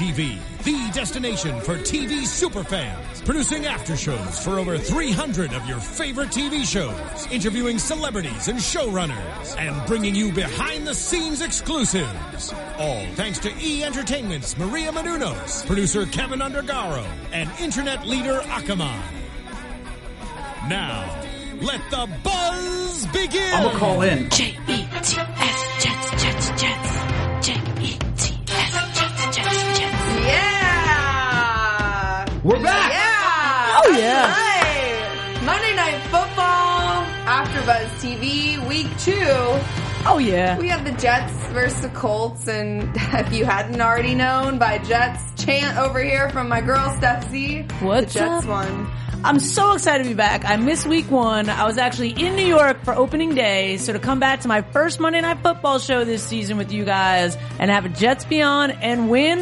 TV, the destination for TV superfans, producing after shows for over 300 of your favorite TV shows, interviewing celebrities and showrunners, and bringing you behind-the-scenes exclusives. All thanks to E Entertainment's Maria Menounos, producer Kevin Undergaro, and internet leader Akamai. Now, let the buzz begin. I'm gonna call in. J E T S Jets Jets Jets We're back. Yeah! Oh, yeah. Right. Monday Night Football, AfterBuzz TV, Week Two. Oh yeah. We have the Jets versus the Colts, and if you hadn't already known by Jets chant over here from my girl Stef Z, What's the Jets up? won. I'm so excited to be back. I missed week one. I was actually in New York for opening day, so to come back to my first Monday Night Football show this season with you guys and have a Jets be on and win,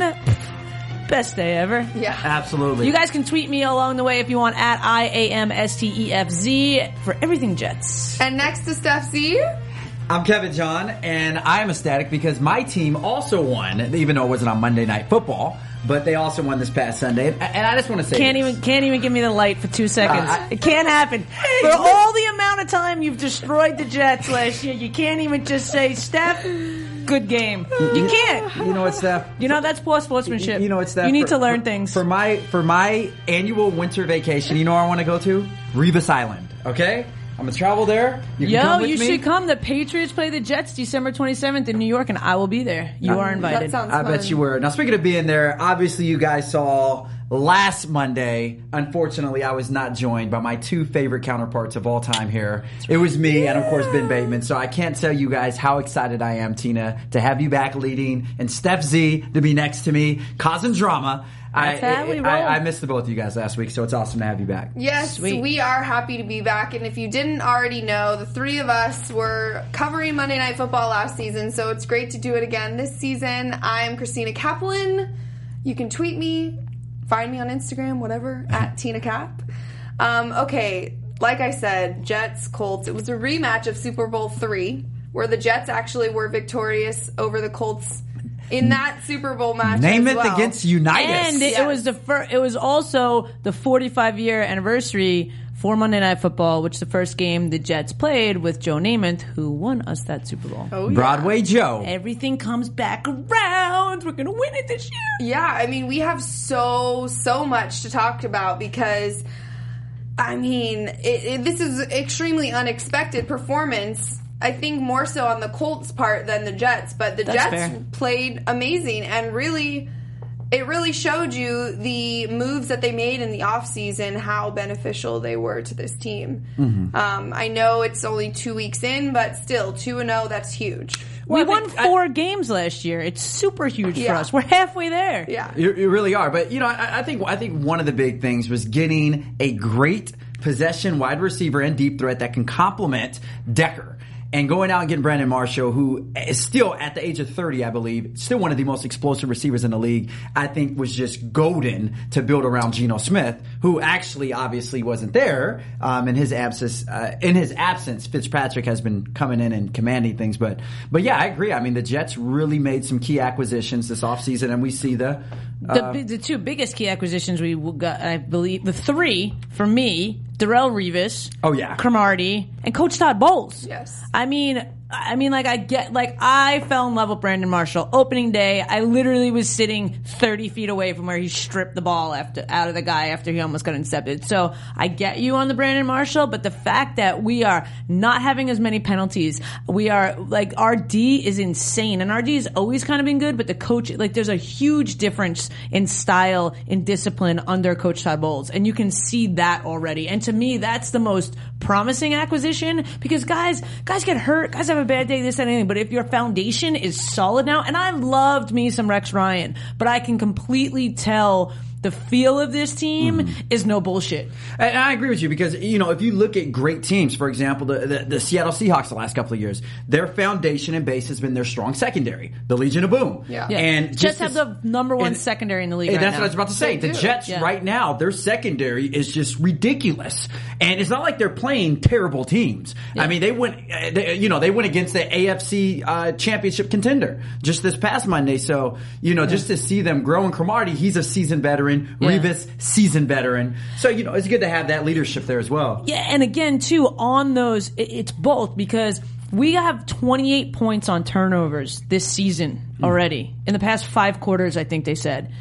best day ever. Yeah. Absolutely. You guys can tweet me along the way if you want at I A M S T E F Z for everything Jets. And next to Stef Z, I'm Kevin John, and I am ecstatic because my team also won, even though it wasn't on Monday Night Football, but they also won this past Sunday. And and I just want to say, Can't this. even can't even give me the light for two seconds. Uh, I- it can't happen. for all the amount of time you've destroyed the Jets last year, you can't even just say, "Stef, good game." You can't. You know what, Stef? You know that's poor sportsmanship. You know what, Stef? You need For- to learn for- things. For my for my annual winter vacation, you know where I want to go to? Revis Island. Okay, I'm gonna travel there. You can Yo, come with you me. should come. The Patriots play the Jets December 27th in New York, and I will be there. You are invited. that sounds I fun. bet you were. Now, speaking of being there, obviously you guys saw last Monday. Unfortunately, I was not joined by my two favorite counterparts of all time here. It was me and, of course, Ben Bateman. So I can't tell you guys how excited I am, Tina, to have you back leading and Stef Z to be next to me, causing drama. That's I, how we I, roll. I missed the both of you guys last week, so it's awesome to have you back. Yes, Sweet. we are happy to be back. And if you didn't already know, the three of us were covering Monday Night Football last season, so it's great to do it again this season. I'm Christina Kaplan. You can tweet me, find me on Instagram, whatever, at Tina Cap. Um, okay, like I said, Jets, Colts. It was a rematch of Super Bowl three, where the Jets actually were victorious over the Colts in that Super Bowl match. Name as it well. against Unitas, and it Yes. was the first. It was also the 45 year anniversary for Monday Night Football, which the first game the Jets played with Joe Namath, who won us that Super Bowl. Oh, yeah. Broadway Joe. Everything comes back around. We're gonna win it this year. Yeah, I mean, we have so so much to talk about because, I mean, it, it, this is extremely unexpected performance. I think more so on the Colts part than the Jets, but the That's Jets fair. played amazing and really. It really showed you the moves that they made in the offseason, how beneficial they were to this team. Mm-hmm. Um, I know it's only two weeks in, but still, 2 0, that's huge. we won think- I- four games last year. It's super huge for us. We're halfway there. Yeah. You, you really are, but you know, I, I think I think one of the big things was getting a great possession wide receiver and deep threat that can complement Decker. And going out and getting Brandon Marshall, who is still at the age of 30, I believe, still one of the most explosive receivers in the league, I think was just golden to build around Geno Smith, who actually obviously wasn't there um, in his absence. Uh, in his absence, Fitzpatrick has been coming in and commanding things. But but yeah, I agree. I mean, the Jets really made some key acquisitions this offseason, and we see the The, Uh, bi- the two biggest key acquisitions we got, I believe, the three for me, Darrelle Revis, Oh, yeah. Cromartie, and Coach Todd Bowles. Yes. I mean, I mean, like I get, like I fell in love with Brandon Marshall. Opening day, I literally was sitting thirty feet away from where he stripped the ball after out of the guy after he almost got intercepted. So I get you on the Brandon Marshall, but the fact that we are not having as many penalties, we are like our D is insane, and our D has always kind of been good, but the coach, like, there's a huge difference in style, in discipline under Coach Todd Bowles, and you can see that already. And to me, that's the most promising acquisition because guys, guys get hurt, guys have a bad day, this and anything. But if your foundation is solid now, and I loved me some Rex Ryan, but I can completely tell the feel of this team Mm-hmm. is no bullshit. And I agree with you because you know if you look at great teams, for example, the, the, the Seattle Seahawks the last couple of years, their foundation and base has been their strong secondary, the Legion of Boom. Yeah. Yeah. and Jets just have as- the number one and- secondary in the league. and right that's now. what I was about to say. They The do. Jets Yeah. right now, their secondary is just ridiculous, and it's not like they're playing terrible teams. I mean, they went, uh, they, you know, they went against the AFC uh, championship contender just this past Monday. So you know, just to see them grow, and Cromartie, he's a seasoned veteran. Yeah. Revis, seasoned veteran. So you know, it's good to have that leadership there as well. Yeah, and again, too, on those, it's both because we have 28 points on turnovers this season mm. already. In the past five quarters, I think they said.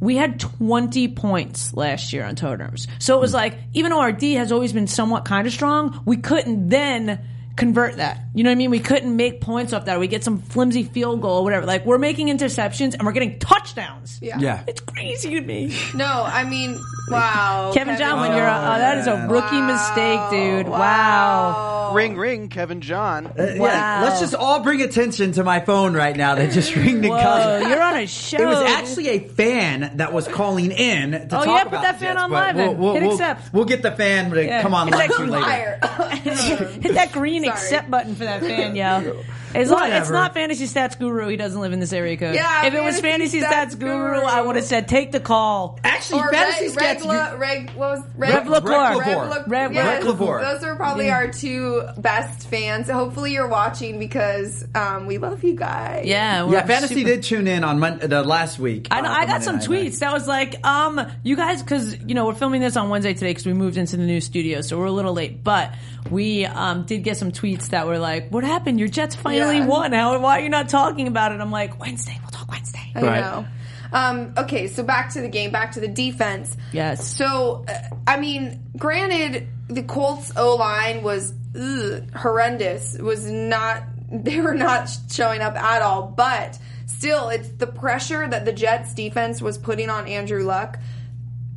We had 20 points last year on turnovers. So it was mm. like, even though our D has always been somewhat kind of strong, we couldn't then convert that. You know what I mean? We couldn't make points off that. We get some flimsy field goal or whatever. Like, we're making interceptions and we're getting touchdowns. Yeah. Yeah. It's crazy to me. No, I mean, wow. Kevin John, when you're, a, oh, that is a rookie mistake, dude. Wow. Ring, ring, Kevin John. Uh, Yeah, Wow. let's just all bring attention to my phone right now that just ringed and Whoa, called. you're on a show. It was actually a fan that was calling in to Oh, talk yeah, put about that the fan Jets, on but live We'll, then. we'll, Hit we'll- accept. we'll get the fan to Yeah. come on Hit live that later. Hit that green Sorry. accept button for that fan, yo. As long, it's not Fantasy Stats Guru. He doesn't live in this area code. Yeah, if it was Fantasy Fantasy Stats, Stats Guru, Guru. I would have said take the call. Actually, Or fantasy Reg, stats. Regla, Reg, what was Reg, Rev LaCour. Reg LaCour. Rev, Rev- yes, Those are probably our two best fans. Hopefully you're watching because um, we love you guys. Yeah, we're yeah, fantasy super- did tune in on Mon- the last week. I know. uh, I on got some Monday Night tweets that was like, um, you guys, because you know we're filming this on Wednesday today because we moved into the new studio, so we're a little late. But we um, did get some tweets that were like, "What happened? Your Jets finally Yeah. won. How? Why are you not talking about it?" I'm like, Wednesday. We'll talk Wednesday. I Right. know. Um, okay, so back to the game, back to the defense. Yes. So, uh, I mean, granted, the Colts O line was ugh, horrendous. It was not, they were not showing up at all. But still, it's the pressure that the Jets defense was putting on Andrew Luck.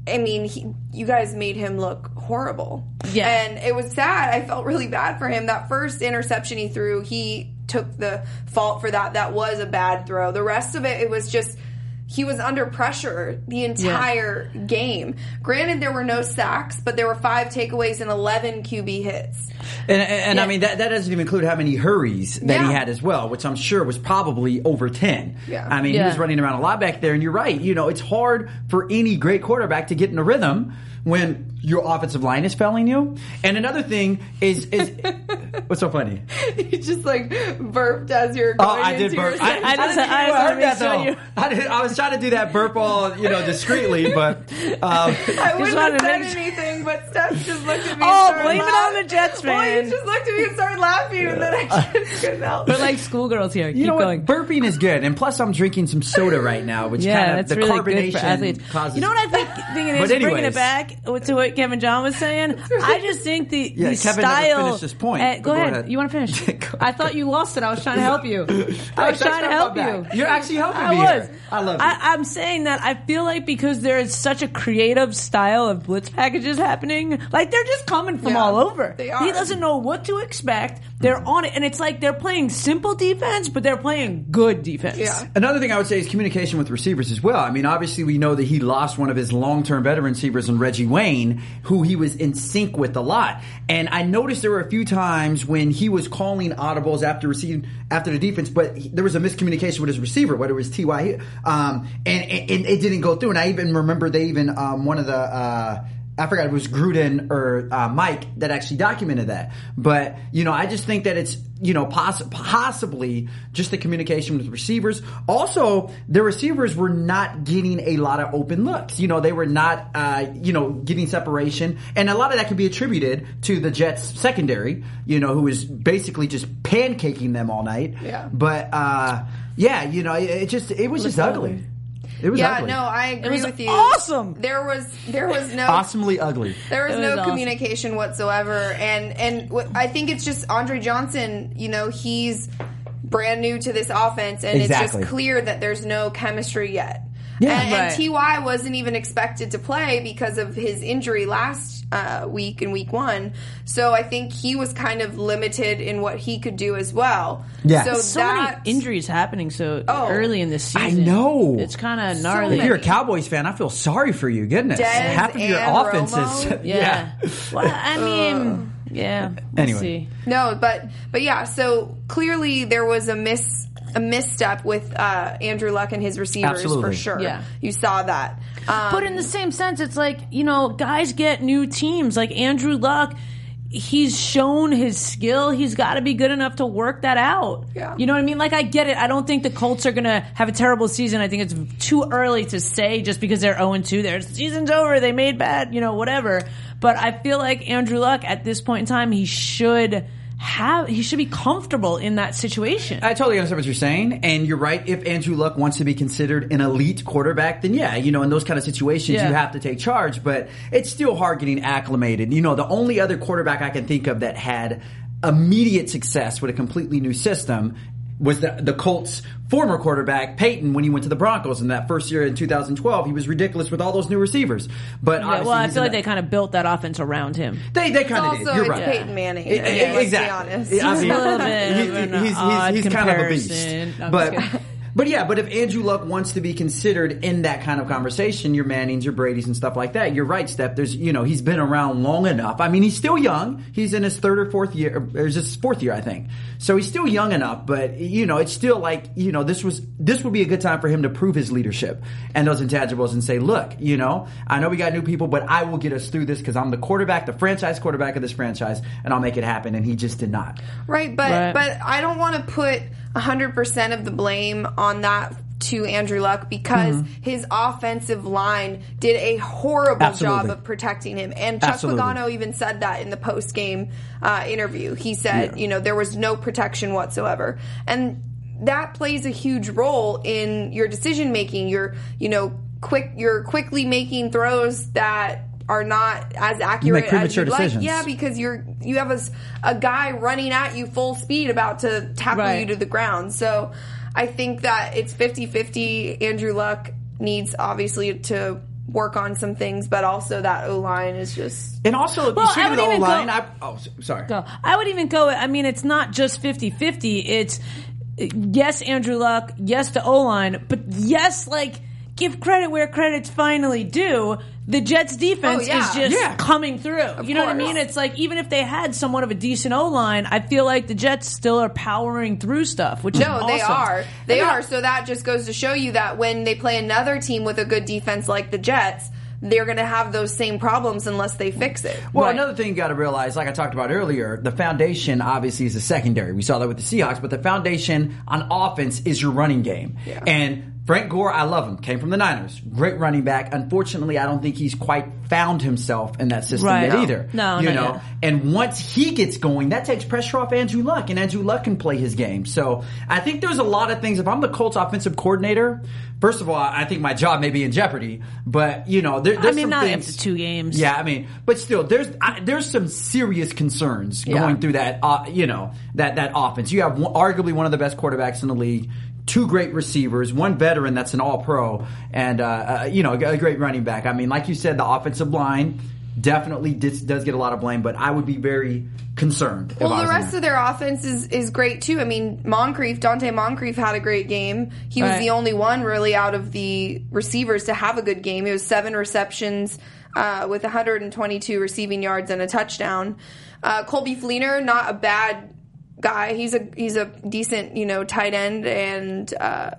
I mean, he, you guys made him look horrible. Yeah. And it was sad. I felt really bad for him. That first interception he threw, he took the fault for that. That was a bad throw. The rest of it, it was just he was under pressure the entire game. Granted, there were no sacks, but there were five takeaways and 11 QB hits. And, and, and I mean, that, that doesn't even include how many hurries that he had as well, which I'm sure was probably over 10. Yeah. I mean, he was running around a lot back there, and you're right. You know, it's hard for any great quarterback to get in a rhythm when your offensive line is failing you. And another thing is, is what's so funny? you just like burped as you're Oh, I did into your burp. I, I I, just- didn't I even just heard that though. you- I, did, I was trying to do that burp all you know discreetly, but um, I wouldn't wanted have said make anything, but Stef just looked at me. Oh, and started blame it on laughing. the Jets, Well, you just looked at me and started laughing, and then I just couldn't help. We're like schoolgirls here. you Keep know going. what? Burping is good, and plus I'm drinking some soda right now, which Yeah, kind of that's the really carbonation good for athletes. causes. You know what I think? Think it is But bringing it back to what Kevin John was saying. I just think the, Yeah, the Kevin never style. finished his point, eh, but go, go ahead. ahead. You want to finish? I thought you lost it. I was trying to help you. I was trying to help you. You're actually helping I me was. here. I love you. I, I'm saying that I feel like because there is such a creative style of blitz packages happening, like they're just coming from Yeah, all over. they are. He doesn't know what to expect. They're on it, and it's like they're playing simple defense, but they're playing good defense. Yeah. Another thing I would say is communication with receivers as well. I mean, obviously we know that he lost one of his long-term veteran receivers in Reggie Wayne, who he was in sync with a lot. And I noticed there were a few times when he was calling audibles after receiving after the defense, but he- there was a miscommunication with his receiver, whether it was Ty, um, and, and, and it didn't go through. And I even remember they even um, one of the. Uh, I forgot it was Gruden or uh, Mike that actually documented that. But you know, I just think that it's you know poss- possibly just the communication with receivers. Also, the receivers were not getting a lot of open looks. You know, they were not uh, you know getting separation, and a lot of that can be attributed to the Jets secondary. You know, who was basically just pancaking them all night. Yeah. But uh, yeah, you know, it, it just it was just ugly. It was Yeah, ugly. no, I agree was with you. awesome. There was there was no awesomely ugly. There was It no awesome. communication whatsoever, and and what, I think it's just Andre Johnson. You know, he's brand new to this offense, and it's just clear that there's no chemistry yet. Yeah. and, Right. and Ty wasn't even expected to play because of his injury last uh, week in week one. So I think he was kind of limited in what he could do as well. Yeah. So, So that many injuries happening so Oh. early in the season. I know. It's kind of So gnarly. If you're a. Cowboys fan, I feel sorry for you. Goodness, Dez half of your and offense is yeah. Well, I mean, yeah. we'll Anyway. see. No, but but yeah. So clearly there was a miss a misstep with uh, Andrew Luck and his receivers Absolutely. for sure. Yeah. you saw that. Um, But in the same sense, it's like, you know, guys get new teams. Like Andrew Luck, he's shown his skill. He's got to be good enough to work that out. Yeah. You know what I mean? Like, I get it. I don't think the Colts are going to have a terrible season. I think it's too early to say just because they're 0 2. Their season's over. They made bad, you know, whatever. But I feel like Andrew Luck, at this point in time, he should have, he should be comfortable in that situation. I totally understand what you're saying, and you're right. If Andrew Luck wants to be considered an elite quarterback, then yeah, you know, in those kind of situations, Yeah. you have to take charge. But it's still hard getting acclimated. You know, the only other quarterback I can think of that had immediate success with a completely new system was the, the Colts' former quarterback Peyton when he went to the Broncos in that first year in 2012. He was ridiculous with all those new receivers. But Yeah, obviously well, I feel like a- they kind of built that offense around him. they they kind of did. You're right. Peyton Manning. E- I mean, e- let's be exactly. honest. I mean, a little bit he- of an he's, he's, he's kind of a beast. I'm But just kidding. But yeah, but if Andrew Luck wants to be considered in that kind of conversation, your Mannings, your Brady's, and stuff like that, you're right, Stef. There's you know he's been around long enough. I mean, he's still young. He's in his third or fourth year, or his fourth year, I think. So he's still young enough. But you know, it's still like you know this was this would be a good time for him to prove his leadership and those intangibles and say, look, you know, I know we got new people, but I will get us through this because I'm the quarterback, the franchise quarterback of this franchise, and I'll make it happen. And he just did not. Right, but Right. but I don't want to put 100% of the blame on that to Andrew Luck because Mm-hmm. his offensive line did a horrible Absolutely. job of protecting him. And Chuck Absolutely. Pagano even said that in the post game uh, interview. He said, you know, there was no protection whatsoever. And that plays a huge role in your decision making. You're, you know, quick. You're quickly making throws that are not as accurate as you'd like. Yeah, because you're you have a, a guy running at you full speed about to tackle Right. you to the ground. So I think that it's 50-50. Andrew Luck needs obviously to work on some things, but also that O line is just And also, Well, I would the even O line, go- I oh sorry. go. I would even go. I mean, it's not just 50-50. It's yes, Andrew Luck. Yes, to O line, but yes, like give credit where credit's finally due. The Jets defense Oh, yeah. is just Yeah. coming through. you know what I mean? It's like even if they had somewhat of a decent O line, I feel like the Jets still are powering through stuff, which is No, they are. They And are. So that just goes to show you that when they play another team with a good defense like the Jets, they're going to have those same problems unless they fix it. Well, Right. another thing you got to realize, like I talked about earlier, the foundation obviously is the secondary. We saw that with the Seahawks, but the foundation on offense is your running game. Yeah. And Frank Gore, I love him. Came from the Niners. Great running back. Unfortunately, I don't think he's quite found himself in that system Right. yet No. either. No, you know. yet. And once he gets going, that takes pressure off Andrew Luck, and Andrew Luck can play his game. So I think there's a lot of things. If I'm the Colts offensive coordinator, first of all, I think my job may be in jeopardy. But you know, there, I there's mean, some not things, after two games. Yeah, I mean, but still, there's I, there's some serious concerns Yeah. going through that. Uh, you know that that offense. You have one, arguably one of the best quarterbacks in the league. Two great receivers, one veteran that's an All Pro, and uh, uh, you know a great running back. I mean, like you said, the offensive line definitely dis, does get a lot of blame, but I would be very concerned. Well, the rest of their offense is, is great too. I mean, Moncrief, Donte Moncrief had a great game. He was Right. the only one really out of the receivers to have a good game. It was seven receptions uh, with 122 receiving yards and a touchdown. Uh, Coby Fleener, not a bad guy. He's a he's a decent you know tight end and. Uh,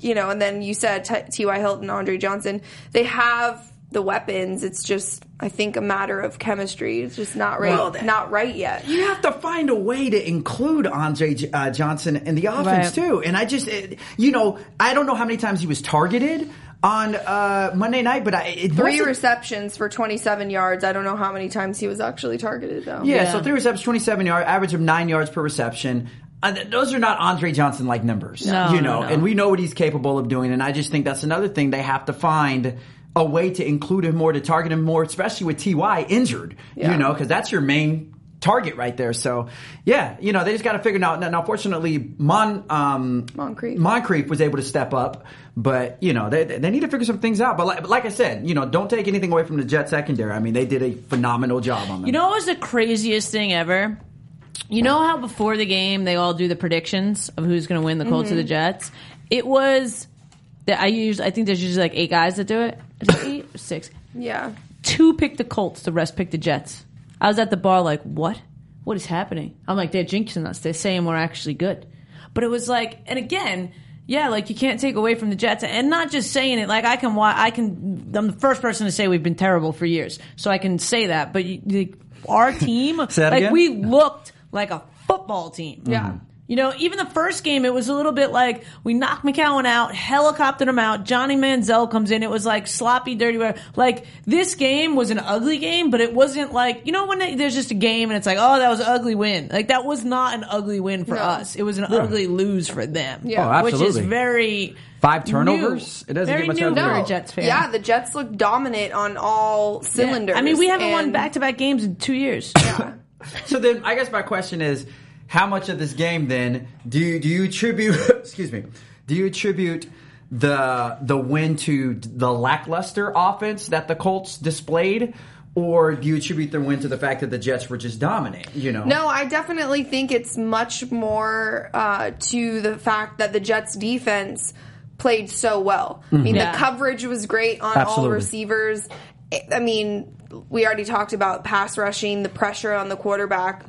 you know, and then you said T- T.Y. Hilton, Andre Johnson. They have the weapons. It's just, I think, a matter of chemistry. It's just not right, Well, not right yet. you have to find a way to include Andre J- uh, Johnson in the offense Right. too. And I just, it, you know, I don't know how many times he was targeted on uh, Monday night, but I it Three receptions for 27 yards. I don't know how many times he was actually targeted though. Yeah, Yeah. so three receptions, 27 yard, average of nine yards per reception. Uh, those are not Andre Johnson like numbers, No, you no, know, no. and we know what he's capable of doing. And I just think that's another thing they have to find a way to include him more, to target him more, especially with Ty injured, Yeah. you know, because that's your main target right there. So, yeah, you know, they just got to figure it out. Now, now, fortunately, Mon um, Moncrief. Moncrief was able to step up, but you know, they they need to figure some things out. But like, but like I said, you know, don't take anything away from the Jet secondary. I mean, they did a phenomenal job on them. You know what was the craziest thing ever? You know how before the game they all do the predictions of who's going to win the Colts or the Jets? It was that I use. I think there's usually like eight guys that do it. Is it eight six? Yeah. Two pick the Colts, the rest pick the Jets. I was at the bar like, what? What is happening? I'm like, they're jinxing us. They're saying we're actually good. But it was like, and again, yeah, like you can't take away from the Jets, and not just saying it. Like I can, I can. I'm the first person to say we've been terrible for years, so I can say that. But you, the, our team, like again? we looked like a football team. Yeah. Mm-hmm. You know, even the first game, it was a little bit like we knocked McCown out, helicoptered him out. Johnny Manziel comes in. It was like sloppy, dirty. whatever. Like this game was an ugly game, but it wasn't like you know when they, there's just a game and it's like, oh, that was an ugly win. Like that was not an ugly win for No. us. It was an ugly lose for them. Yeah. Oh, which is very Five turnovers? New. It doesn't very get much new uglier. for No. Jets fan. Yeah, the Jets look dominant on all Yeah. cylinders. I mean, we haven't won back to back games in two years. So then, I guess my question is, how much of this game then do you, do you attribute? excuse me. Do you attribute the the win to the lackluster offense that the Colts displayed, or do you attribute the win to the fact that the Jets were just dominant? You know, No, I definitely think it's much more uh, to the fact that the Jets defense played so well. I mean, Yeah. the coverage was great on all receivers. I- I mean, we already talked about pass rushing, the pressure on the quarterback.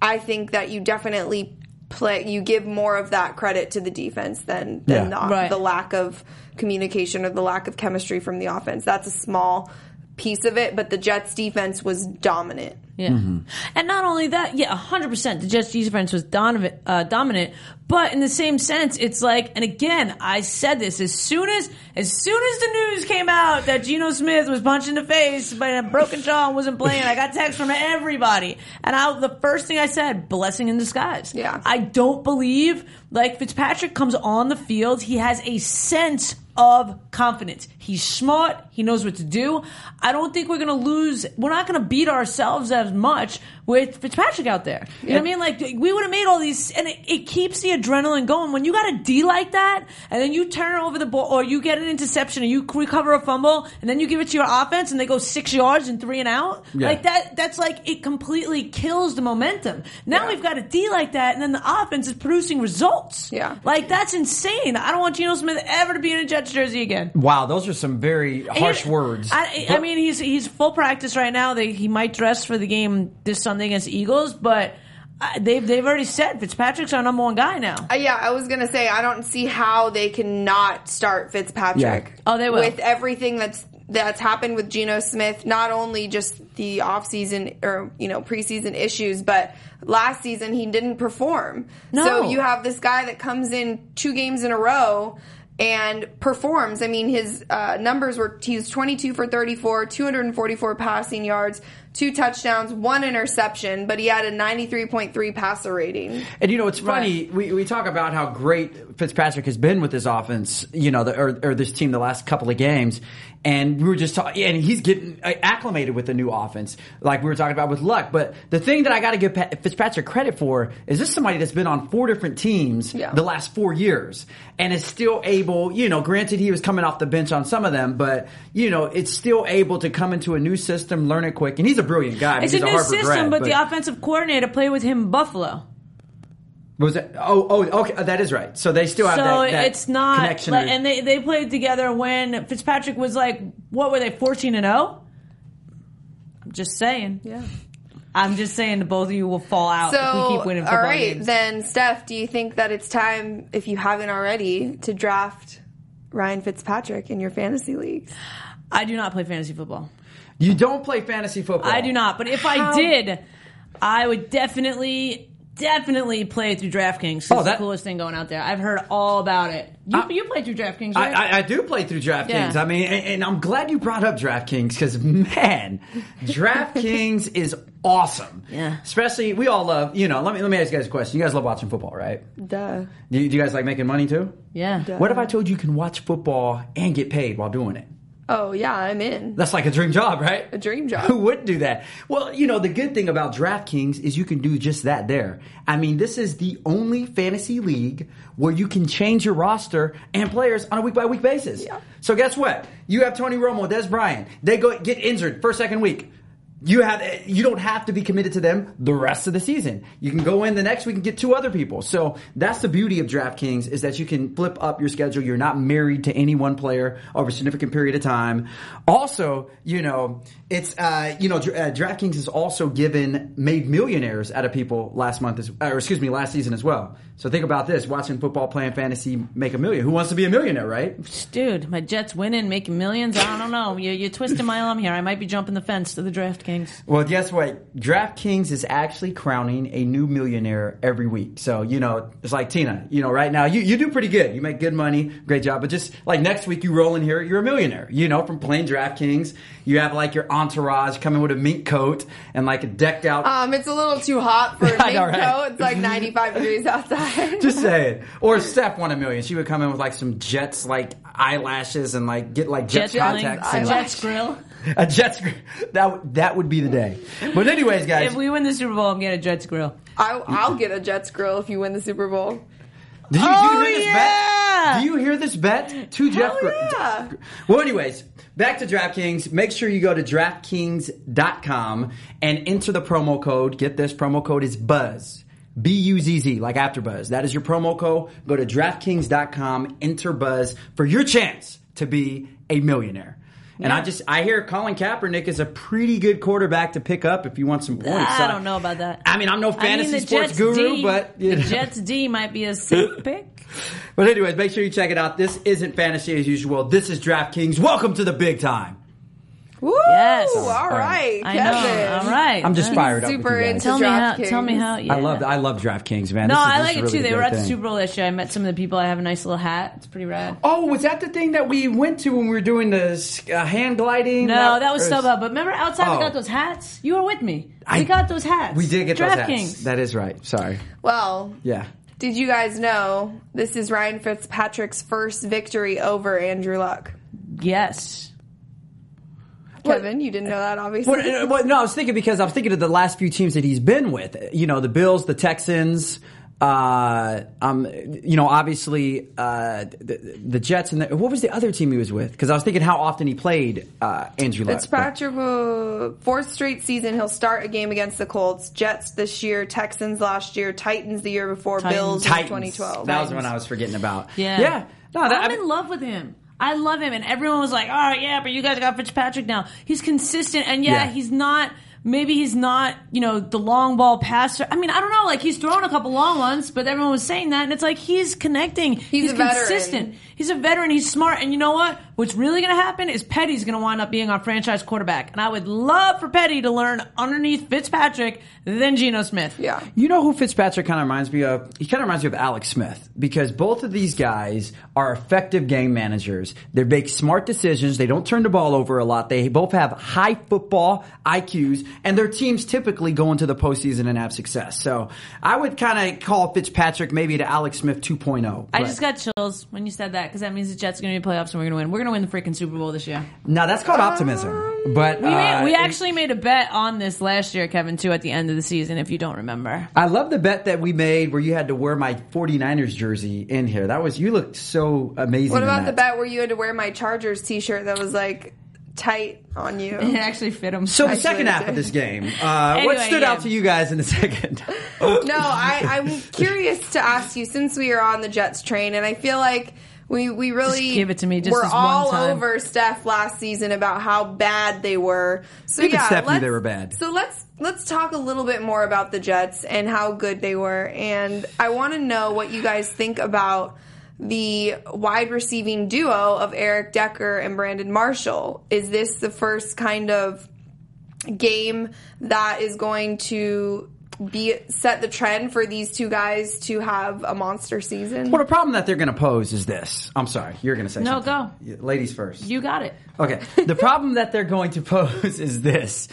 I think that you definitely play. You give more of that credit to the defense than than Yeah. the, Right. the lack of communication or the lack of chemistry from the offense. That's a small piece of it, but the Jets defense was dominant. Yeah. And not only that, yeah, 100%. The Jets defense was dominant, uh, dominant, but in the same sense, it's like, and again, I said this as soon as, as soon as the news came out that Geno Smith was punched in the face by a broken jaw and wasn't playing, I got texts from everybody. And I, the first thing I said, blessing in disguise. Yeah. I don't believe, like, Fitzpatrick comes on the field, he has a sense of confidence. He's smart. He knows what to do. I don't think we're going to lose. We're not going to beat ourselves as much with Fitzpatrick out there. You know what I mean? Like we would have made all these, and it, it keeps the adrenaline going. When you got a D like that, and then you turn over the ball, or you get an interception, and you recover a fumble, and then you give it to your offense, and they go six yards and three and out. Yeah. Like that. That's like it completely kills the momentum. Now Yeah. we've got a D like that, and then the offense is producing results. Yeah. Like that's insane. I don't want Geno Smith ever to be in a Jets jersey again. wow, those are some very harsh He- words. I, I mean, he's he's full practice right now. They, he might dress for the game this Sunday against Eagles, but they've they've already said Fitzpatrick's our number one guy now. Uh, yeah, I was gonna say I don't see how they cannot start Fitzpatrick. Yeah. Oh, they will. with everything that's that's happened with Geno Smith. Not only just the offseason or you know preseason issues, but last season he didn't perform. No. So you have this guy that comes in two games in a row and performs. I mean, his uh, numbers were he was 22 for 34, 244 passing yards, two touchdowns, one interception, but he had a 93.3 passer rating. And you know, it's funny. We, we talk about how great Fitzpatrick has been with this offense, you know, the, or, or this team the last couple of games. And we were just talking, and he's getting uh, acclimated with the new offense, like we were talking about with Luck. But the thing that I got to give Pat- Fitzpatrick credit for is this somebody that's been on four different teams Yeah. the last four years and is still able, you know, granted he was coming off the bench on some of them, but, you know, it's still able to come into a new system, learn it quick. And he's a brilliant guy. I mean, It's a new Harvard system, grad, but, the offensive coordinator played with him in Buffalo. Was it? Oh, oh, okay. Uh, that is right. So they still have So that, that it's not, connection. like, and they they played together when Fitzpatrick was like, what were they, fourteen and zero? I'm just saying. Yeah. I'm just saying the both of you will fall out So, if we keep winning all football right, games. then, Stef, do you think that it's time, if you haven't already, to draft Ryan Fitzpatrick in your fantasy leagues? I do not play fantasy football. You don't play fantasy football. I do not. But if I did, I would definitely, definitely play through DraftKings. It's Oh, the coolest thing going out there. I've heard all about it. You, I- you play through DraftKings, I, right? I, I do play through DraftKings. Yeah. I mean, and, and I'm glad you brought up DraftKings because man, DraftKings is awesome. Yeah. Especially, we all love. You know, let me let me ask you guys a question. You guys love watching football, right? Duh. Do you, do you guys like making money too? yeah. What if I told you you can watch football and get paid while doing it? Oh yeah, I'm in. That's like a dream job, right? A dream job. Who would do that? Well, you know, the good thing about DraftKings is you can do just that there. I mean, this is the only fantasy league where you can change your roster and players on a week by week basis. Yeah. So guess what? You have Tony Romo, Dez Bryant. They go get injured first, second week. You have you don't have to be committed to them the rest of the season. You can go in the next week and get two other people. So that's the beauty of DraftKings is that you can flip up your schedule. You're not married to any one player over a significant period of time. Also, you know, it's uh, you know, uh, DraftKings has also given made millionaires out of people last month, as, or excuse me, last season as well. So think about this: watching football, playing fantasy, make a million. Who wants to be a millionaire, right? Dude, my Jets winning, making millions. I don't know. You, you're twisting my arm here. I might be jumping the fence to the DraftKings. Well, guess what? DraftKings is actually crowning a new millionaire every week. So, you know, it's like Tina, you know, right now you, you do pretty good. You make good money, great job. But just like next week you roll in here, you're a millionaire, you know, from playing DraftKings. You have like your entourage coming with a mink coat and like a decked out. Um, it's a little too hot for a mink know, right? coat. It's like 95 degrees outside. just saying. Or Steph won a million. She would come in with like some Jets like eyelashes and like get like Jets, Jets contacts. bling, and, Jets grill. A Jets. That that would be the day. But anyways, guys. If we win the Super Bowl, I'm getting a Jets grill. I, I'll get a Jets grill if you win the Super Bowl. Do you, Oh, do you hear oh, this yeah! bet? Do you hear this bet? Two Jeff. Gr- yeah. Well, anyways, back to DraftKings. Make sure you go to DraftKings.com and enter the promo code. Get this promo code is Buzz. B U Z Z, like AfterBuzz. That is your promo code. Go to DraftKings.com, enter Buzz for your chance to be a millionaire. And I just, I hear Colin Kaepernick is a pretty good quarterback to pick up if you want some points. I don't know about that. I mean, I'm no I mean, fantasy sports Jets guru, D, but you the. Jets D might be a safe pick. But anyways, make sure you check it out. This isn't fantasy as usual. This is DraftKings. Welcome to the big time. Woo! Yes. All right, I Kevin. know. All right. I'm just He's fired up. super with you guys. into Tell me how. DraftKings. Tell me how. Yeah. I love I love DraftKings, man. No, This is- I this like is it really too. the They great were at the thing. Super Bowl this year. I met some of the people. I have a nice little hat. It's pretty rad. Oh, was that the thing that we went to when we were doing the uh, hand gliding? No, that was or- StubHub. But remember, outside Oh. we got those hats. You were with me. I- we got those hats. We did get those hats. DraftKings. That is right. Sorry. Well, Yeah. did you guys know this is Ryan Fitzpatrick's first victory over Andrew Luck? Yes. Kevin, you didn't know that, obviously. Well, uh, no, I was thinking because I was thinking of the last few teams that he's been with. You know, the Bills, the Texans. Uh, um, you know, obviously, uh, the, the Jets and the, what was the other team he was with? Because I was thinking how often he played uh, Andrew Luck. Fitzpatrick, uh, fourth straight season, he'll start a game against the Colts. Jets this year, Texans last year, Titans the year before, Titans. Bills Titans. 2012. That was when I was forgetting about. Yeah. Yeah. No, that, I'm I- in love with him. I love him, and everyone was like, "All right, yeah, but you guys got Fitzpatrick now. He's consistent, and yeah, Yeah. he's not. Maybe he's not, you know, the long ball passer. I mean, I don't know. Like he's thrown a couple long ones, but everyone was saying that, and it's like he's connecting. He's, a veteran. consistent. He's a veteran. He's smart, and you know what? What's really going to happen is Petty's going to wind up being our franchise quarterback, and I would love for Petty to learn underneath Fitzpatrick than Geno Smith. Yeah. You know who Fitzpatrick kind of reminds me of? He kind of reminds me of Alex Smith because both of these guys are effective game managers. They make smart decisions. They don't turn the ball over a lot. They both have high football IQs, and their teams typically go into the postseason and have success. So I would kind of call Fitzpatrick maybe to Alex Smith 2.0. I But- just got chills when you said that because that means the Jets are going to be playoffs and we're going to win. We're going to win the freaking Super Bowl this year. now that's called optimism. But We, made, uh, we actually made a bet on this last year, Kevin, too, at the end of the season, if you don't remember. I love the bet that we made where you had to wear my 49ers jersey in here. That was you looked so amazing. What in about the bet where you had to wear my Chargers t-shirt that was like tight on you? It actually fit him. So the Actually, second it half did. of this game, uh, what Anyway, stood yeah. out to you guys in the second? No, I, I'm curious to ask you since we are on the Jets train, and I feel like we we really Just give it to me just we're this one all time. over Stef last season about how bad they were. So Even yeah, Stef knew they were bad. So let's let's talk a little bit more about the Jets and how good they were, and I want to know what you guys think about the wide receiving duo of Eric Decker and Brandon Marshall. Is this the first kind of game that is going to be set the trend for these two guys to have a monster season? well, the problem that they're going to pose is this. I'm sorry, you're going to say No, something. go. Ladies first. You got it. Okay. The problem that they're going to pose is this.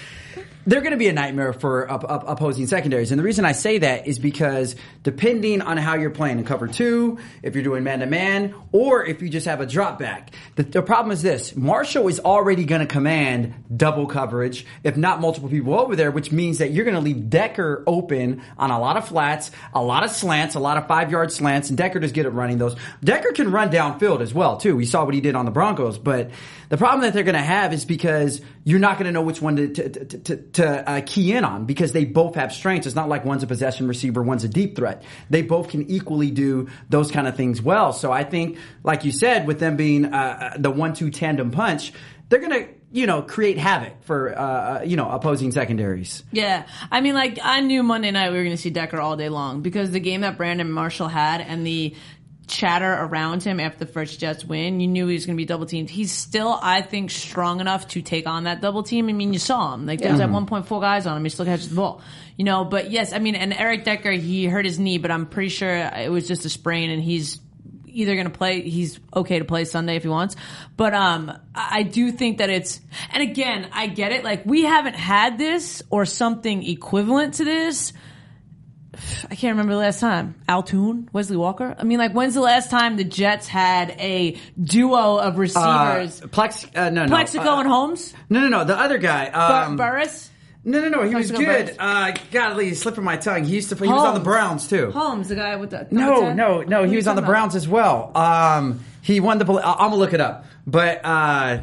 They're going to be a nightmare for up, up, opposing secondaries. And the reason I say that is because depending on how you're playing in cover two, if you're doing man to man, or if you just have a drop back, the, the problem is this: Marshall is already going to command double coverage, if not multiple people over there, which means that you're going to leave Decker open on a lot of flats, a lot of slants, a lot of five yard slants, and Decker does good at running those. Decker can run downfield as well too. We saw what he did on the Broncos, but the problem that they're going to have is because you're not going to know which one to to, to, to, to uh, key in on because they both have strengths. It's not like one's a possession receiver, one's a deep threat. They both can equally do those kind of things well. So I think, like you said, with them being uh, the one-two tandem punch, they're to you know create havoc for uh, you know opposing secondaries. Yeah, I mean, like I knew Monday night we were going to see Decker all day long because the game that Brandon Marshall had and the chatter around him after the first Jets win, you knew he was going to be double teamed. He's still, I think, strong enough to take on that double team. I mean, you saw him. Like, there was at one point four guys on him. He still catches the ball. You know, but yes, I mean, and Eric Decker, he hurt his knee, but I'm pretty sure it was just a sprain and he's either going to play, he's okay to play Sunday if he wants. But, um, I do think that it's, and again, I get it. Like, we haven't had this or something equivalent to this I can't remember the last time. Al Toon, Wesley Walker. I mean, like, when's the last time the Jets had a duo of Uh, receivers? Plex, uh, no, no, Plaxico uh, and Holmes, no, no, no, the other guy. Bur- Um, Burress, no, no, no, he was good. Uh, golly, he's slipping my tongue. He used to play. He was on the Browns too. Holmes, the guy with the No, 10? no, no. He was on the? Browns as well. Um, he won the. I'm gonna look it up, but uh,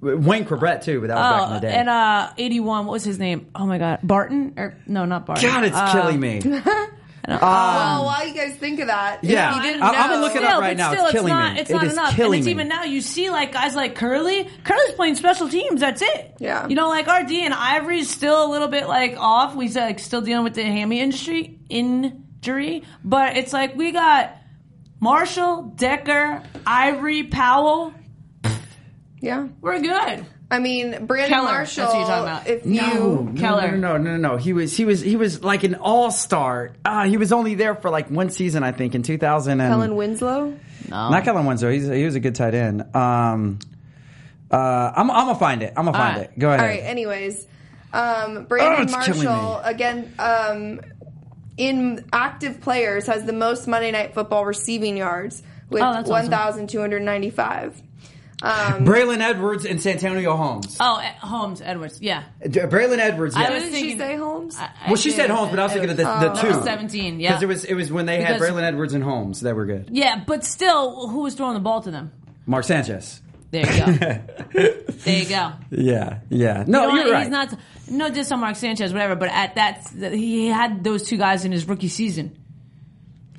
Wayne Chrebet too. But that was back in Oh, the day. and uh, eighty-one. What was his name? Oh my God, Barton? Or no, not Barton. God, it's Uh, killing me. well, while you guys think of that, if Yeah. you didn't I- know, I'm gonna look it up right but now. Still, It's killing not, me. It's It not is enough. and it's me. even now. You see, like guys like Kerley. Kerley's playing special teams. That's it. Yeah. You know, like RD and Ivory's still a little bit like off. We like still dealing with the hammy industry injury, but it's like we got Marshall, Decker, Ivory, Powell. Yeah. We're good. I mean, Brandon Keller, Marshall. that's what you're talking about. If No, you, no, Keller. No, no, no, no, no. He was, he was, he was like an all star. Uh, he was only there for like one season, I think, in 2000. And, Kellen Winslow. Not Kellen Winslow. He's, he was a good tight end. Um, uh, I'm, I'm gonna find it. I'm gonna find All right. it. Go ahead. All right. Anyways, um, Brandon Oh, Marshall again. Um, in active players, has the most Monday Night Football receiving yards with Oh, that's awesome. 1,295. Um, Braylon Edwards and Santonio Holmes. Oh, Holmes, Edwards. Yeah. Braylon Edwards. I Yeah. was did thinking- she say Holmes? I- I well, she did. said Holmes, but I was thinking of the, the Oh, two. number 17, yeah. Because it was it was when they had Braylon Edwards and Holmes that were good. Yeah, but still, who was throwing the ball to them? Mark Sanchez. There you go. there you go. Yeah, yeah. No, You know you're what? right. He's not no diss on Mark Sanchez, whatever. But at that, he had those two guys in his rookie season.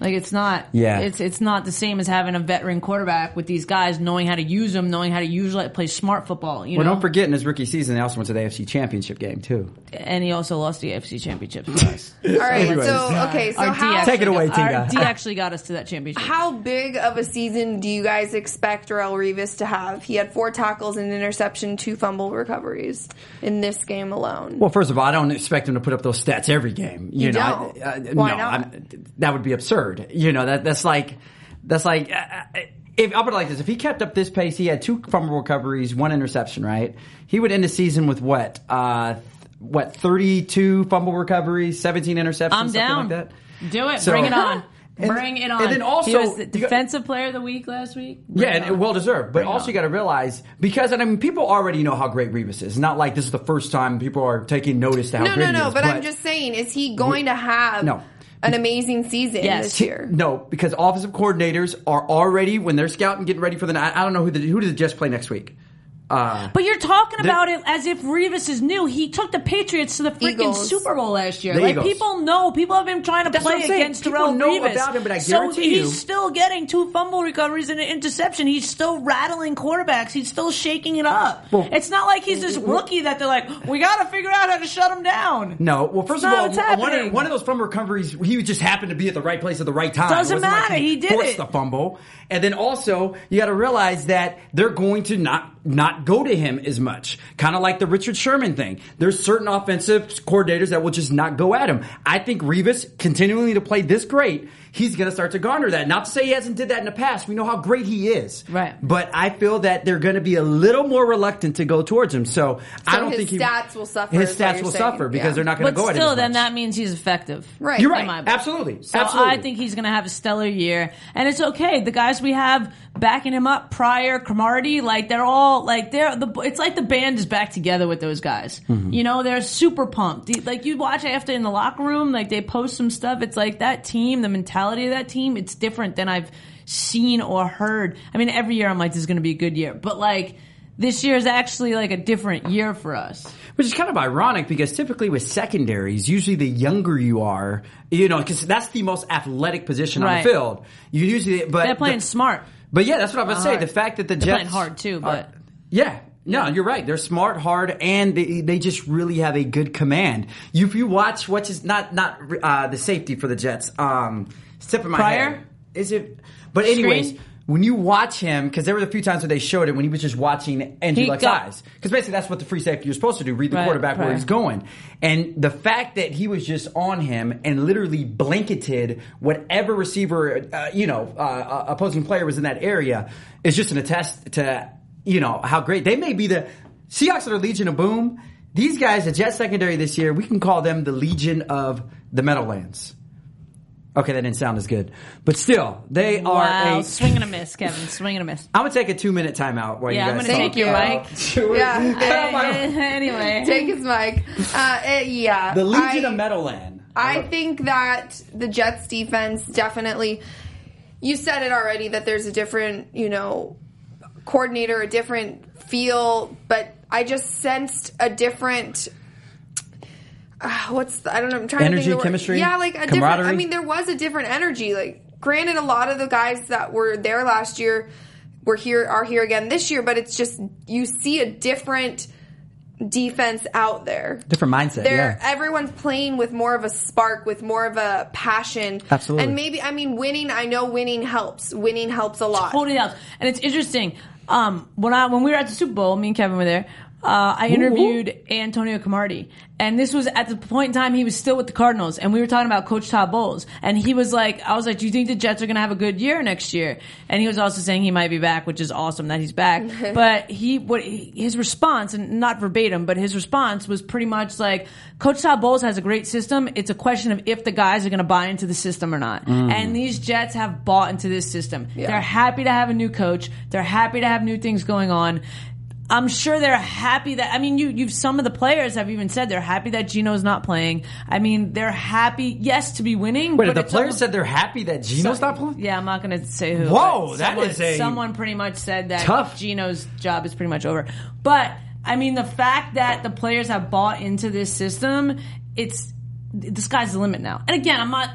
Like it's not. Yeah. It's it's not the same as having a veteran quarterback with these guys knowing how to use them, knowing how to use like play smart football. You well, know. don't forget in his rookie season, they also went to the AFC Championship game too. and he also lost the AFC Championship for us. All right. Anyways. So okay. So Our D how actually Take it away, got- our D actually got us to that championship. how big of a season do you guys expect Darrelle Revis to have? He had four tackles, an interception, two fumble recoveries in this game alone. Well, first of all, I don't expect him to put up those stats every game. You, You know, don't. I- uh, Why no, not? I'm- that would be absurd. You know, that that's like that's like. Uh, uh, if I'll put it like this, if he kept up this pace, he had two fumble recoveries, one interception, right? He would end the season with what? Uh, what? Thirty-two fumble recoveries, seventeen interceptions, I'm something down. like that. Do it. So- Bring it on. And- Bring it on. and then also- he was the you got- defensive player of the week last week. Bring Yeah, it and well deserved. But Bring also, on. you got to realize because and I mean, people already know how great Revis is. Not like this is the first time people are taking notice to how no, great no, he no. is. But, I'm just saying, is he going to have No. An amazing season Yes. this year? No, because offensive coordinators are already when they're scouting, getting ready for the. I I don't know who the who did the Jets play next week. Uh, But you're talking The- about it as if Revis is new. He took the Patriots to the freaking Eagles. Super Bowl last year. The like Eagles. people know, people have been trying to That's what play I'm saying. against People Darrell know Revis. about him, but I so guarantee he's you- still getting two fumble recoveries and an interception. He's still rattling quarterbacks. He's still shaking it up. Well- it's not like he's this rookie that they're like, we got to figure out how to shut him down. no, well, first It's of not all, what's one happening. of, one of those fumble recoveries, he just happened to be at the right place at the right time. Doesn't It wasn't like matter. He did forced it. the fumble, and then also you got to realize that they're going to not not go to him as much. Kind of like the Richard Sherman thing. There's certain offensive coordinators that will just not go at him. I think Revis continuing to play this great. He's going to start to garner that. Not to say he hasn't did that in the past. We know how great he is. Right. But I feel that they're going to be a little more reluctant to go towards him. So, I don't his think he, stats will suffer, His stats will saying. suffer because Yeah. they're not going to go at him. still, then much. that means he's effective. Right. You're right. book. Absolutely. So Absolutely. I think he's going to have a stellar year, and it's okay. The guys we have backing him up, Pryor, Cromartie, like they're all like they're the. It's like the band is back together with those guys. Mm-hmm. You know, they're super pumped. Like you watch after in the locker room, like they post some stuff. It's like that team, the mentality of that team. It's different than I've seen or heard. I mean, every year I'm like, this is going to be a good year, but like. This year is actually like a different year for us. Which is kind of ironic because typically with secondaries, usually the younger you are, you know, because that's the most athletic position on Right. the field. You usually, but They're playing the- smart. But yeah, that's what I'm gonna say. hard. The fact that the They're Jets playing hard, too, are- but- yeah. No, you're right. They're smart, hard, and they, they just really have a good command. You, if you watch what's his not not uh, the safety for the Jets, um, step in my Pryor? head. Is it? But anyways, Screen? when you watch him, because there were a few times where they showed it when he was just watching Andrew He Luck's got- eyes, because basically that's what the free safety you're supposed to do: read the Right, quarterback where he's going. And the fact that he was just on him and literally blanketed whatever receiver, uh, you know, uh, uh, opposing player was in that area is just an attest to, you know, how great they may be. The Seahawks are Legion of Boom. These guys, the Jet secondary this year, we can call them the Legion of the Meadowlands. Okay, that didn't sound as good, but still, they Wow, are a. swing and a miss, Kevin. Swing and a miss. I'm gonna take a two minute timeout while Yeah, you I'm gonna take your Thank mic. Sure. Yeah. Get anyway, Take his mic. Uh, eh, yeah. the Legion I- of Meadowland. I think that the Jets defense definitely. You said it already that there's a different, you know, coordinator, a different feel, but I just sensed a different. Uh, what's the, I don't know. I'm trying Energy, to think. of the word. chemistry, Yeah, like a different. I mean, there was a different energy. Like, granted, a lot of the guys that were there last year were here are here again this year, but it's just you see a different defense out there. Different mindset. They're yeah. everyone's playing with more of a spark, with more of a passion. Absolutely. And maybe I mean winning. I know winning helps. Winning helps a lot. totally else. And it's interesting. Um, when I when we were at the Super Bowl, me and Kevin were there. Uh, I interviewed Antonio Cromartie, and this was at the point in time he was still with the Cardinals, and we were talking about Coach Todd Bowles, and he was like, "I was like, do you think the Jets are going to have a good year next year?" And he was also saying he might be back, which is awesome that he's back. but he, what he- his response, and not verbatim, but his response was pretty much like, "Coach Todd Bowles has a great system. It's a question of if the guys are going to buy into the system or not." And these Jets have bought into this system. They're happy to have a new coach. They're happy to have new things going on. I'm sure they're happy that I mean you you've some of the players have even said they're happy that Geno's not playing. I mean they're happy yes to be winning. Wait, but the players said they're happy that Geno's not playing? Yeah, I'm not going to say who. Whoa, that someone, is a- someone pretty much said that Tough. Geno's job is pretty much over. But I mean the fact that the players have bought into this system, it's the sky's the limit now. And again, I'm not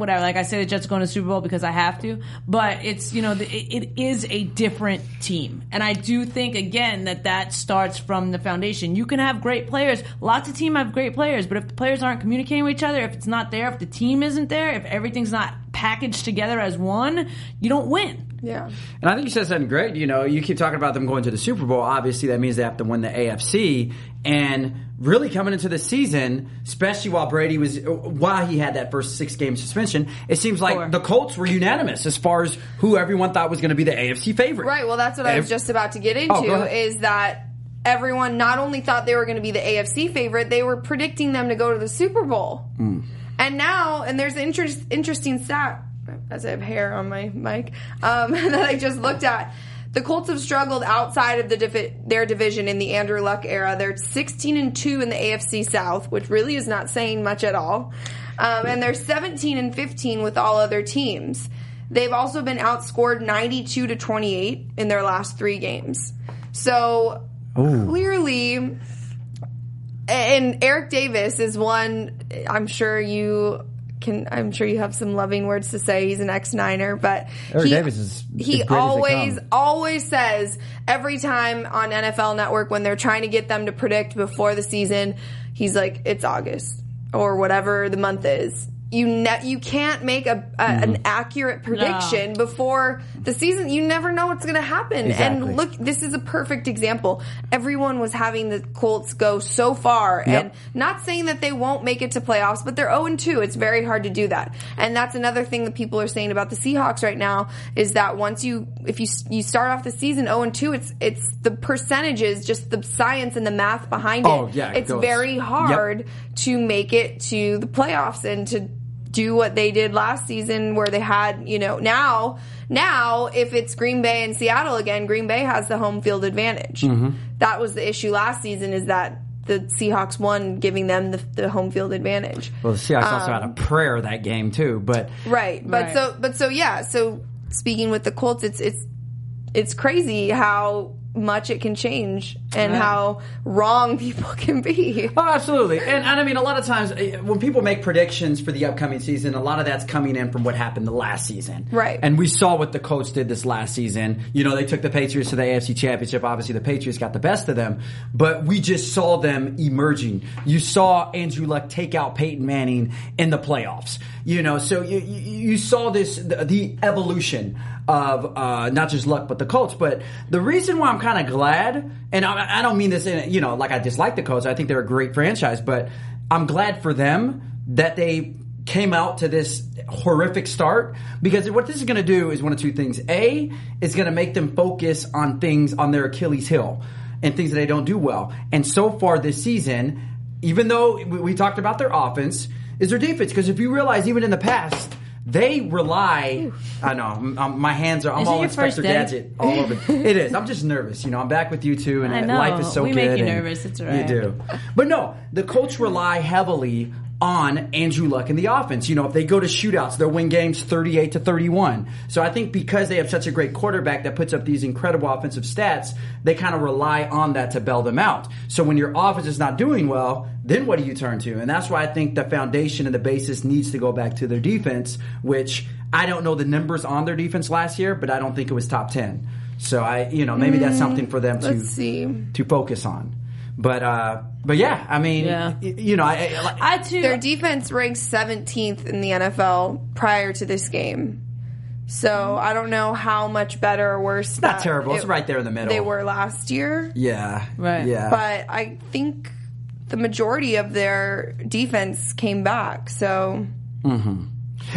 whatever. Like I say, the Jets are going to Super Bowl because I have to. But it's you know the, it, it is a different team, and I do think again that that starts from the foundation. You can have great players. Lots of team have great players, but if the players aren't communicating with each other, if it's not there, if the team isn't there, if everything's not packaged together as one, you don't win. Yeah. And I think you said something great. You know, you keep talking about them going to the Super Bowl. Obviously, that means they have to win the AFC. And really coming into the season, especially while Brady was, while he had that first six game suspension, it seems like Four. the Colts were unanimous as far as who everyone thought was going to be the AFC favorite. Right. Well, that's what I was just about to get Oh, into. ahead. is that everyone not only thought they were going to be the AFC favorite, they were predicting them to go to the Super Bowl. Hmm. And now, and there's an interest, interesting stat as I have hair on my mic um, that I just looked at. The Colts have struggled outside of the divi- their division in the Andrew Luck era. They're 16 and 2 in the AFC South, which really is not saying much at all. Um, and they're 17 and 15 with all other teams. They've also been outscored 92 to 28 in their last three games. So clearly, and Eric Davis is one. I'm sure you can. I'm sure you have some loving words to say. He's an ex-Niner, but Eric he, Davis is he great as they always always says every time on NFL Network when they're trying to get them to predict before the season, he's like, "It's August or whatever the month is." You ne- you can't make a, a Mm-hmm. an accurate prediction before the season. You never know what's going to happen. Exactly. And look, this is a perfect example. Everyone was having the Colts go so far, Yep. and not saying that they won't make it to playoffs, but they're 0 2. It's very hard to do that. And that's another thing that people are saying about the Seahawks right now is that once you, if you you start off the season 0 and 2, it's it's the percentages, just the science and the math behind it. Oh, yeah, it's goes. very hard to make it to the playoffs and to do what they did last season where they had, you know, now now if it's Green Bay and Seattle again, Green Bay has the home field advantage. Mm-hmm. That was the issue last season is that the Seahawks won giving them the, the home field advantage. Well, the Seahawks also Um, had a prayer that game too, but Right. But Right. so but so yeah, so speaking with the Colts it's it's it's crazy how much it can change and Right. how wrong people can be. Oh, absolutely. And, and I mean, a lot of times eh, when people make predictions for the upcoming season, a lot of that's coming in from what happened the last season. Right. And we saw what the Colts did this last season. You know, they took the Patriots to the AFC Championship. Obviously, the Patriots got the best of them, but we just saw them emerging. You saw Andrew Luck take out Peyton Manning in the playoffs. You know, so you, you, saw this, the, evolution of uh, not just Luck, but the Colts. But the reason why I'm kind of glad, and I, I don't mean this in, you know, like I dislike the Colts. I think they're a great franchise, but I'm glad for them that they came out to this horrific start because what this is going to do is one of two things. A, it's going to make them focus on things on their Achilles heel and things that they don't do well. And so far this season, even though we talked about their offense, is their defense. Because if you realize, even in the past, they rely. I know um, um, my hands are. I'm Is all Inspector? Gadget all over. it is. I'm just nervous. You know, I'm back with you too, and life is so We good. make you nervous. It's all You do. But no, the Colts rely heavily on Andrew Luck in the offense. You know, if they go to shootouts, they'll win games 38 to 31. So I think because they have such a great quarterback that puts up these incredible offensive stats, they kind of rely on that to bail them out. So when your offense is not doing well, then what do you turn to? And that's why I think the foundation and the basis needs to go back to their defense, which I don't know the numbers on their defense last year, but I don't think it was top 10. So I, you know, maybe that's mm, something for them to see. to focus on. But uh, but yeah, I mean, Yeah. y- you know, I, I, like- I too. Their defense ranks 17th in the NFL prior to this game. So I don't know how much better or worse. not that terrible. It's it- right there in the middle. They were last year, yeah, Right. yeah. but I think the majority of their defense came back. So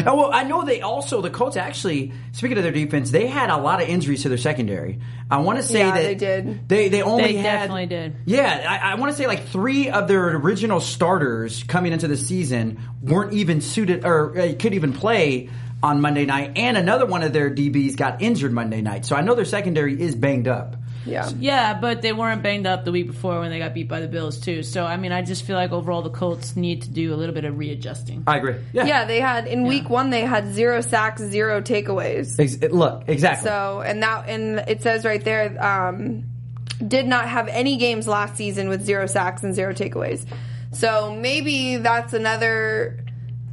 Oh, well, I know they also the Colts actually. Speaking of their defense, they had a lot of injuries to their secondary. I want to say Yeah, that they did. They they only They had, definitely did. Yeah, I, I want to say like three of their original starters coming into the season weren't even suited or uh, could even play on Monday night, and another one of their DBs got injured Monday night. So I know their secondary is banged up. Yeah. Yeah, but they weren't banged up the week before when they got beat by the Bills too. So I mean, I just feel like overall the Colts need to do a little bit of readjusting. I agree. Yeah. Yeah, they had in week one they had zero sacks, zero takeaways. Ex- look, exactly. So and that and it says right there, um, did not have any games last season with zero sacks and zero takeaways. So maybe that's another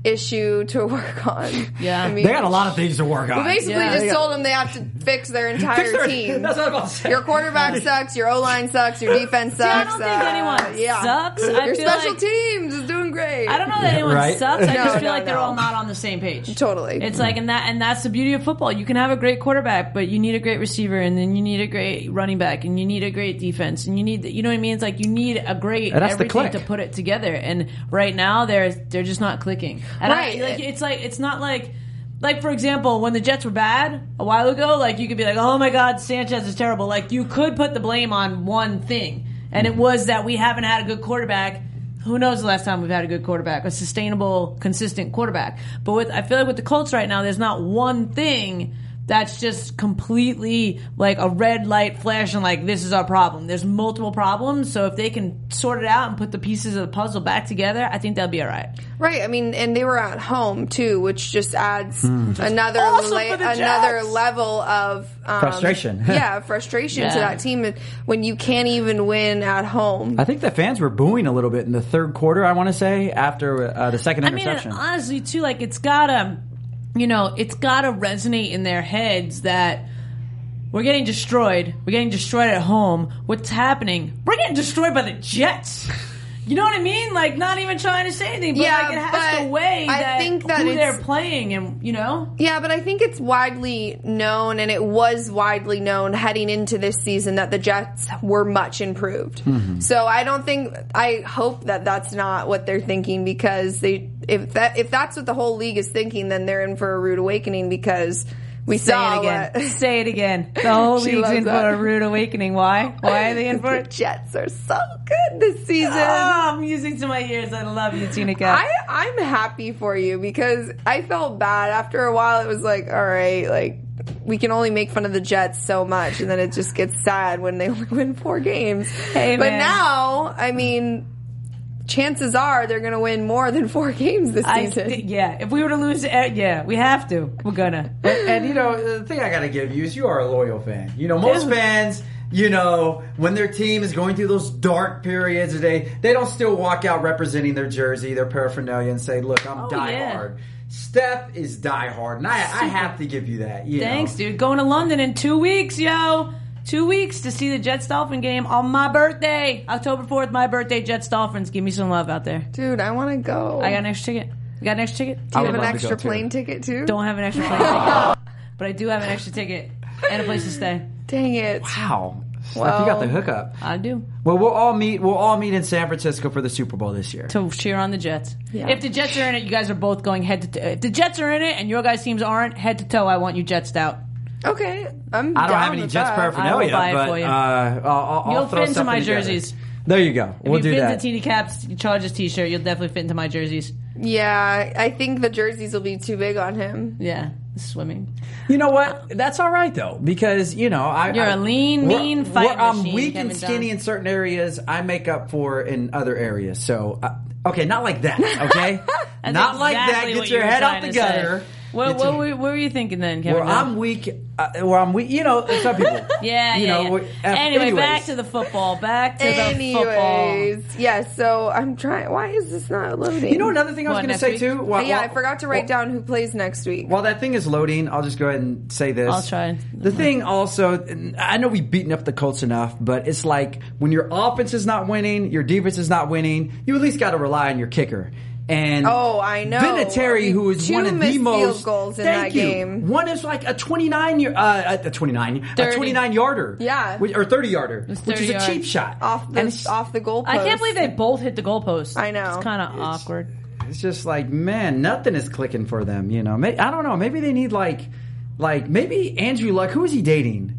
issue to work on. Yeah. I mean, they got a lot of things to work on. we basically Yeah. just They told them they have to fix their entire Fix their- team. That's what I'm about to say. Your quarterback sucks. Your O line sucks. Your defense sucks. I don't think uh, anyone yeah. sucks. I Your feel special like- teams is doing great. I don't know that anyone Right? sucks. I No, just feel no, like they're no. all not on the same page. Totally. It's like and that and that's the beauty of football. You can have a great quarterback, but you need a great receiver, and then you need a great running back, and you need a great defense, and you need you know what I mean. It's like you need a great And that's the everything click. to put it together. And right now they're they're just not clicking. And Right. I, like it's like it's not like. Like for example, when the Jets were bad a while ago, like you could be like, "Oh my God, Sanchez is terrible." Like you could put the blame on one thing, and it was that we haven't had a good quarterback who knows the last time we've had a good quarterback, a sustainable, consistent quarterback. But with I feel like with the Colts right now, there's not one thing that's just completely like a red light flashing like this is our problem. There's multiple problems, so if they can sort it out and put the pieces of the puzzle back together, I think they'll be all right. Right. I mean, and they were at home too, which just adds another Awesome la- another level of um, Frustration. yeah, frustration to that team when you can't even win at home. I think the fans were booing a little bit in the third quarter. I want to say after uh, the second interception. I mean, interception. honestly, too, like it's gotta, you know, it's gotta resonate in their heads that we're getting destroyed. We're getting destroyed at home. What's happening? We're getting destroyed by the Jets. You know what I mean? Like not even trying to say anything, but Yeah, like it has to but weigh I think that who they're playing, and you know. Yeah, but I think it's widely known, and it was widely known heading into this season that the Jets were much improved. Mm-hmm. So I don't think I hope that that's not what they're thinking because they if that if that's what the whole league is thinking, then they're in for a rude awakening because we Say saw it again. Say it again. The whole She league's in that. for a rude awakening. Why? Why are they in for the it? Jets are so good this season. Oh, music to my ears. I love you, Tina. I, I'm happy for you because I felt bad after a while. It was like, all right, like we can only make fun of the Jets so much, and then it just gets sad when they only win four games. Hey, but man. now, I mean, chances are they're going to win more than four games this I season. th- yeah, if we were to lose, uh, yeah, we have to. We're gonna. And, and, you know, the thing I got to give you is you are a loyal fan. You know, most Dude. fans, you know, when their team is going through those dark periods, they they don't still walk out representing their jersey, their paraphernalia, and say, "Look, I'm Oh, die yeah. hard." Steph is die hard, and I I have to give you that. You Thanks, know. dude. Going to London in two weeks, yo. Two weeks to see the Jets Dolphin game on my birthday, October fourth. My birthday, Jets Dolphins. Give me some love out there. Dude, I want to go. I got an extra ticket. You got an extra ticket? Do you I have an love to go, extra too. plane ticket too? Don't have an extra plane ticket, but I do have an extra ticket and a place to stay. Dang it. Wow, Steph, you got the hookup. I do Well, we'll all meet. We'll all meet in San Francisco for the Super Bowl this year. to cheer on the Jets. Yeah. If the Jets are in it, you guys are both going head to. toe. If the Jets are in it and your guys' teams aren't head to toe, I want you Jets out. Okay, I'm. I don't down have any with Jets that. paraphernalia, I will buy it but for you. uh, I'll, I'll, I'll You'll throw fit into something my together. jerseys. There you go. If we'll you do fit that. into Teeny Caps Chargers T-shirt, you'll definitely fit into my jerseys. Yeah, I think the jerseys will be too big on him. Yeah, swimming. You know what? That's all right though, because you know I. You're I- a lean, where- mean where fight I'm machine, weak Kevin and skinny John. in certain areas. I make up for in other areas. So uh, okay, not like that. Okay, That's not like that. exactly Get what your you were head out trying the to say. gutter. What, what, were, what were you thinking then, Kevin? Where John? I'm weak, uh, where I'm weak. You know, some people. Yeah, you yeah, know, yeah. uh, anyway, anyways. back to the football. Back to the football. Anyways, yes. so I'm trying. Why is this not loading? You know another thing I was going to say week? too. While- yeah, I forgot to write while- down who plays next week. While that thing is loading, I'll just go ahead and say this. I'll try. The thing also, I know we've beaten up the Colts enough, but it's like when your offense is not winning, your defense is not winning, you at least got to rely on your kicker. And Oh, I know. Vinatieri, I mean, who is two one of the missed field most goals in thank that you. game. One is like a twenty-nine year, uh, a twenty-nine, a twenty-nine yarder, Yeah. which, or thirty yarder, which 30 is a cheap shot off the And off the goalpost. I can't believe they both hit the goalpost. I know. It's kind of awkward. It's just like, man, nothing is clicking for them. You know, May I don't know. Maybe they need like, like maybe Andrew Luck. Who is he dating?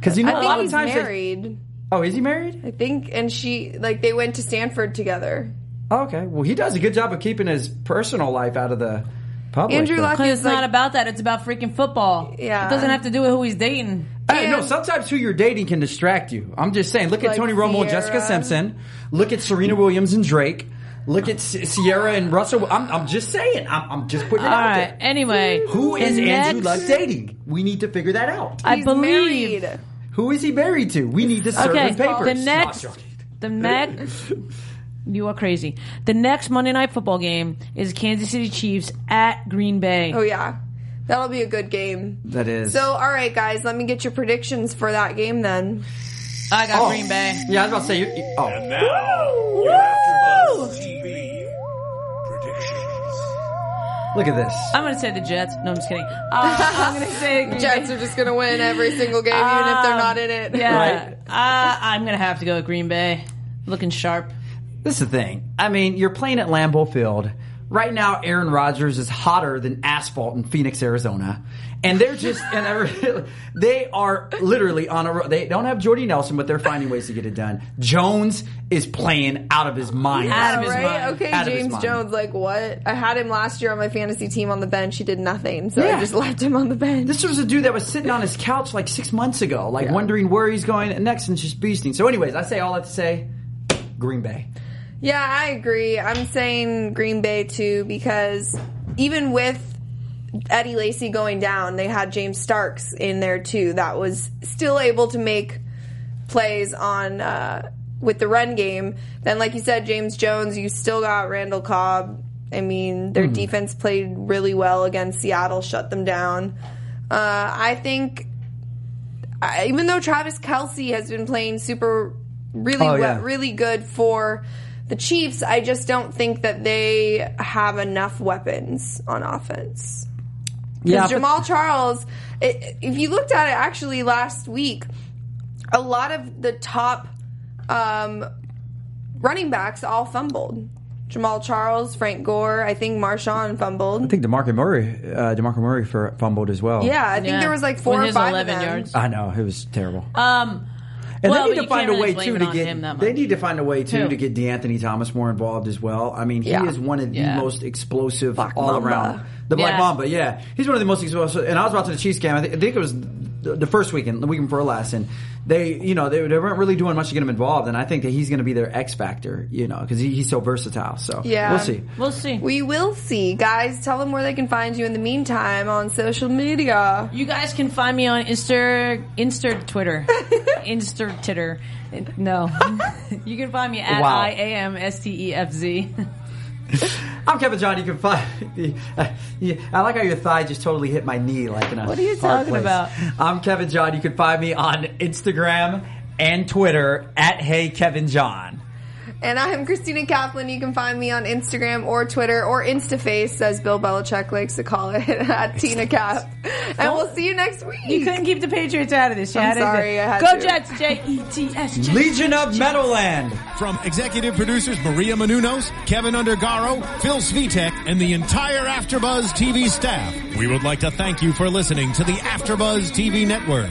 Because you know, I a think lot of he's times. they- married. oh, is he married? I think, and she like they went to Stanford together. Okay. Well, he does a good job of keeping his personal life out of the public. Andrew Luck is it's like, not about that. It's about freaking football. Yeah. It doesn't have to do with who he's dating. Hey, no, sometimes who you're dating can distract you. I'm just saying. Look at Tony Romo and Jessica Simpson. Look at Serena Williams and Drake. Look at S- Ciara and Russell. I'm, I'm just saying. I'm, I'm just putting it All out right. there. Anyway, who is the Andrew next- Luck dating? We need to figure that out. I he's believe. married. Who is he married to? We need to serve Okay, his papers. the Not next, the next, you are crazy. The next Monday Night Football game is Kansas City Chiefs at Green Bay. Oh yeah, that'll be a good game. That is. So, all right, guys, let me get your predictions for that game then. I got Oh. Green Bay. Yeah, I was about to say. You, you- oh, Now, your AfterBuzz TV predictions. look at this. I'm going to say the Jets. No, I'm just kidding. Uh, I'm going to say Green Jets are just gonna win every single game, even if they're Um, not in it. Yeah, Right. uh, I'm going to have to go with Green Bay. Looking sharp. This is the thing. I mean, you're playing at Lambeau Field. Right now, Aaron Rodgers is hotter than asphalt in Phoenix, Arizona, and they're just and they are literally on a. ro- They don't have Jordy Nelson, but they're finding ways to get it done. Jones is playing out of his mind. Out of Yeah, his right? mind. Okay, Out James. Jones, like what? I had him last year on my fantasy team on the bench. He did nothing, so Yeah. I just left him on the bench. This was a dude that was sitting on his couch like six months ago, like wondering where he's going next and just beasting. So, anyways, I say all that to say, Green Bay. Yeah, I agree. I'm saying Green Bay too because even with Eddie Lacy going down, they had James Starks in there too. That was still able to make plays on uh, with the run game. Then, like you said, James Jones. You still got Randall Cobb. I mean, their defense played really well against Seattle, shut them down. Uh, I think, even though Travis Kelce has been playing super, really Oh, well, yeah. really good for the Chiefs, I just don't think that they have enough weapons on offense. Yeah, Because but- Jamaal Charles, i if you looked at it actually last week, a lot of the top um, running backs all fumbled. Jamaal Charles, Frank Gore, I think Marshawn fumbled. I think Demarco Murray, uh, Demarco Murray for fumbled as well. yeah, I think Yeah. there was like four When or five 11 of them. yards. I know it was terrible. Um, And Well, they need to find a really way too to get. him They need to find a way too Who? to get De'Anthony Thomas more involved as well. I mean, he Yeah. is one of the Yeah. most explosive Black all Mamba. around. The Black Yeah. Mamba, yeah, he's one of the most explosive. And I was watching the Chiefs game. I think it was the, the first weekend, the weekend before last, and they, you know, they, they weren't really doing much to get him involved. And I think that he's going to be their X factor, you know, because he, he's so versatile. So Yeah. we'll see. we'll see. We will see. Guys, tell them where they can find you in the meantime on social media. You guys can find me on Insta, Insta Twitter, Insta Titter. No, you can find me at Wow. I A M S T E F Z. I'm Kevin John. You can find. yeah, uh, I like how your thigh just totally hit my knee, like in a. What are you talking place. about? I'm Kevin John. You can find me on Instagram and Twitter at Hey Kevin John. And I'm Christina Kaplan. You can find me on Instagram or Twitter or Instaface, as Bill Belichick likes to call it, at Tina Cap. And we'll see you next week. You couldn't keep the Patriots out of this. You I'm had to- sorry, I had Go to. Jets! J E T S. Jets. Legion of Meadowland. From executive producers Maria Menounos, Kevin Undergaro, Phil Svitek, and the entire AfterBuzz TV staff, we would like to thank you for listening to the AfterBuzz TV network.